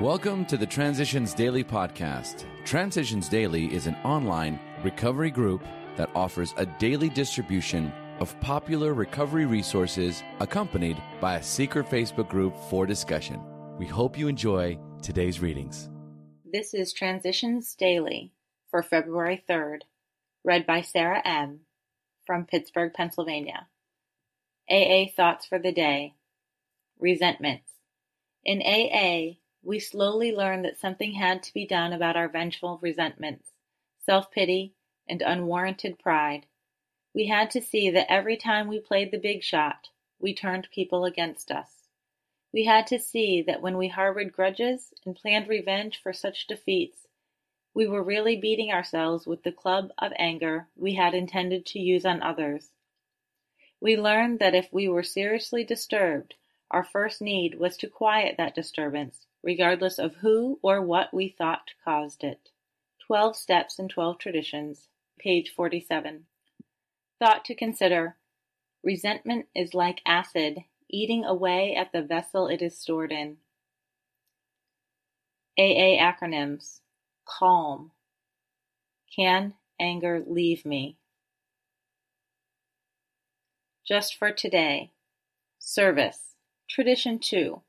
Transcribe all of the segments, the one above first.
Welcome to the Transitions Daily podcast. Transitions Daily is an online recovery group that offers a daily distribution of popular recovery resources accompanied by a secret Facebook group for discussion. We hope you enjoy today's readings. This is Transitions Daily for February 3rd, read by Sarah M. from Pittsburgh, Pennsylvania. AA Thoughts for the Day Resentments. In AA, we slowly learned that something had to be done about our vengeful resentments, self pity, and unwarranted pride. We had to see that every time we played the big shot, we turned people against us. We had to see that when we harbored grudges and planned revenge for such defeats, we were really beating ourselves with the club of anger we had intended to use on others. We learned that if we were seriously disturbed, our first need was to quiet that disturbance regardless of who or what we thought caused it. Twelve Steps and Twelve Traditions, page 47. Thought to consider Resentment is like acid, eating away at the vessel it is stored in. AA acronyms Calm. Can anger leave me? Just for today. Service. Tradition 2.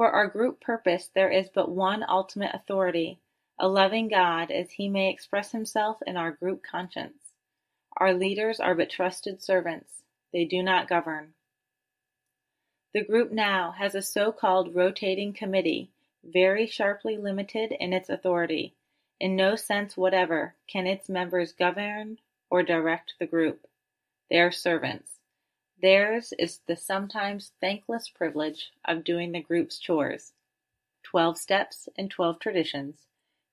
For our group purpose there is but one ultimate authority, a loving God as he may express himself in our group conscience. Our leaders are but trusted servants, they do not govern. The group now has a so-called rotating committee, very sharply limited in its authority. In no sense whatever can its members govern or direct the group. They are servants. Theirs is the sometimes thankless privilege of doing the group's chores. Twelve Steps and Twelve Traditions,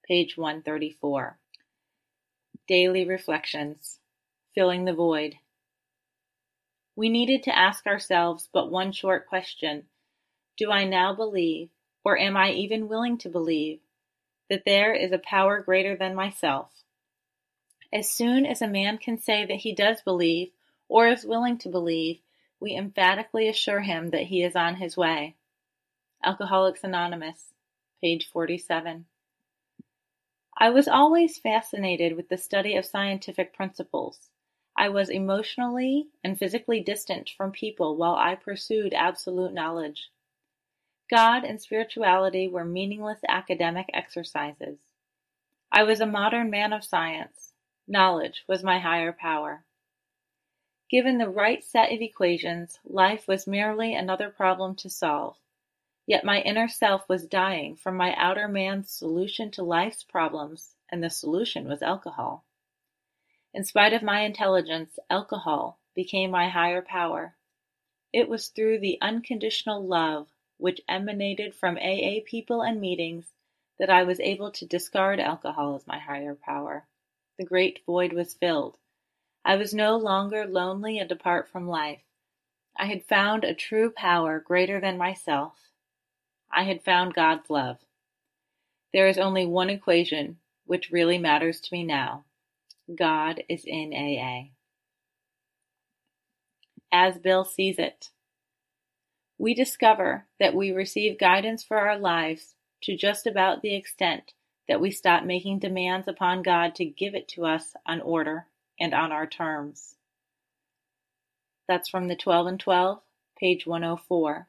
page 134. Daily Reflections Filling the Void. We needed to ask ourselves but one short question Do I now believe, or am I even willing to believe, that there is a power greater than myself? As soon as a man can say that he does believe, or is willing to believe, we emphatically assure him that he is on his way. Alcoholics Anonymous, page 47. I was always fascinated with the study of scientific principles. I was emotionally and physically distant from people while I pursued absolute knowledge. God and spirituality were meaningless academic exercises. I was a modern man of science. Knowledge was my higher power. Given the right set of equations, life was merely another problem to solve. Yet my inner self was dying from my outer man's solution to life's problems, and the solution was alcohol. In spite of my intelligence, alcohol became my higher power. It was through the unconditional love which emanated from AA people and meetings that I was able to discard alcohol as my higher power. The great void was filled. I was no longer lonely and apart from life. I had found a true power greater than myself. I had found God's love. There is only one equation which really matters to me now. God is in AA. As Bill sees it. We discover that we receive guidance for our lives to just about the extent that we stop making demands upon God to give it to us on order and on our terms. That's from the 12 and 12, page 104.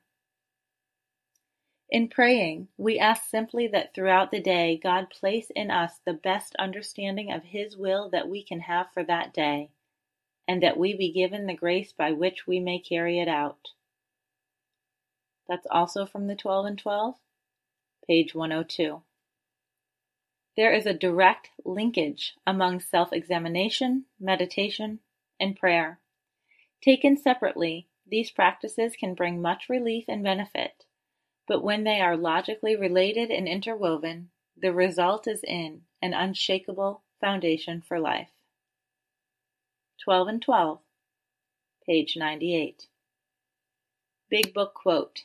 In praying, we ask simply that throughout the day God place in us the best understanding of His will that we can have for that day, and that we be given the grace by which we may carry it out. That's also from the 12 and 12, page 102. There is a direct linkage among self-examination, meditation, and prayer. Taken separately, these practices can bring much relief and benefit, but when they are logically related and interwoven, the result is in an unshakable foundation for life. 12 and 12, page 98. Big Book Quote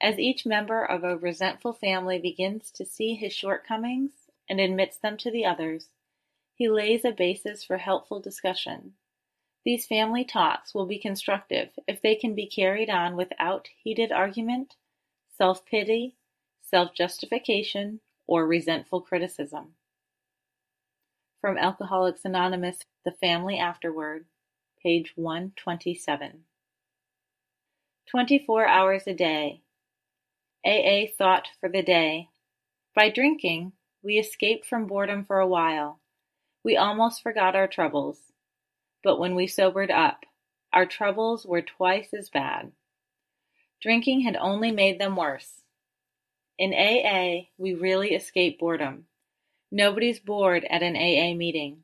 As each member of a resentful family begins to see his shortcomings and admits them to the others, he lays a basis for helpful discussion. These family talks will be constructive if they can be carried on without heated argument, self-pity, self justification, or resentful criticism. From Alcoholics Anonymous, The Family Afterward, page 127. 24 hours a day. AA thought for the day. By drinking, we escaped from boredom for a while. We almost forgot our troubles. But when we sobered up, our troubles were twice as bad. Drinking had only made them worse. In AA, we really escape boredom. Nobody's bored at an AA meeting.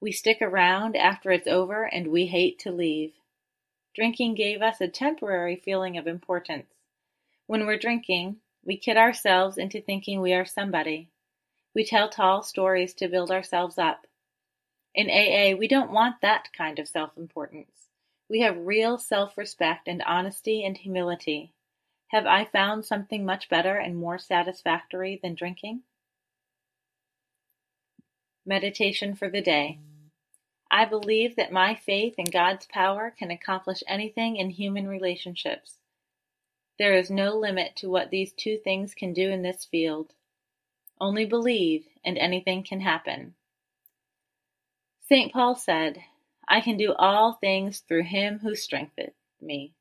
We stick around after it's over and we hate to leave. Drinking gave us a temporary feeling of importance. When we're drinking, we kid ourselves into thinking we are somebody. We tell tall stories to build ourselves up. In AA, we don't want that kind of self importance. We have real self respect and honesty and humility. Have I found something much better and more satisfactory than drinking? Meditation for the day. I believe that my faith in God's power can accomplish anything in human relationships. There is no limit to what these two things can do in this field. Only believe, and anything can happen. St. Paul said, I can do all things through him who strengtheneth me.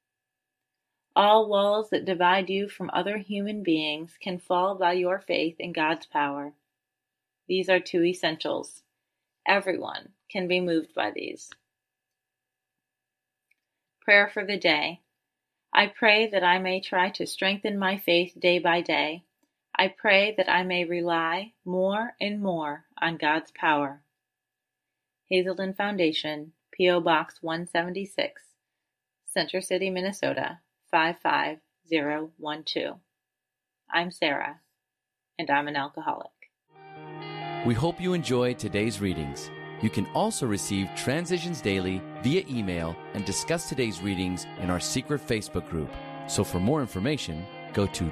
All walls that divide you from other human beings can fall by your faith in God's power. These are two essentials. Everyone can be moved by these. Prayer for the day. I pray that I may try to strengthen my faith day by day. I pray that I may rely more and more on God's power. Hazelden Foundation, P.O. Box 176, Center City, Minnesota 55012. I'm Sarah, and I'm an alcoholic. We hope you enjoyed today's readings. You can also receive Transitions Daily via email and discuss today's readings in our secret Facebook group. So for more information, go to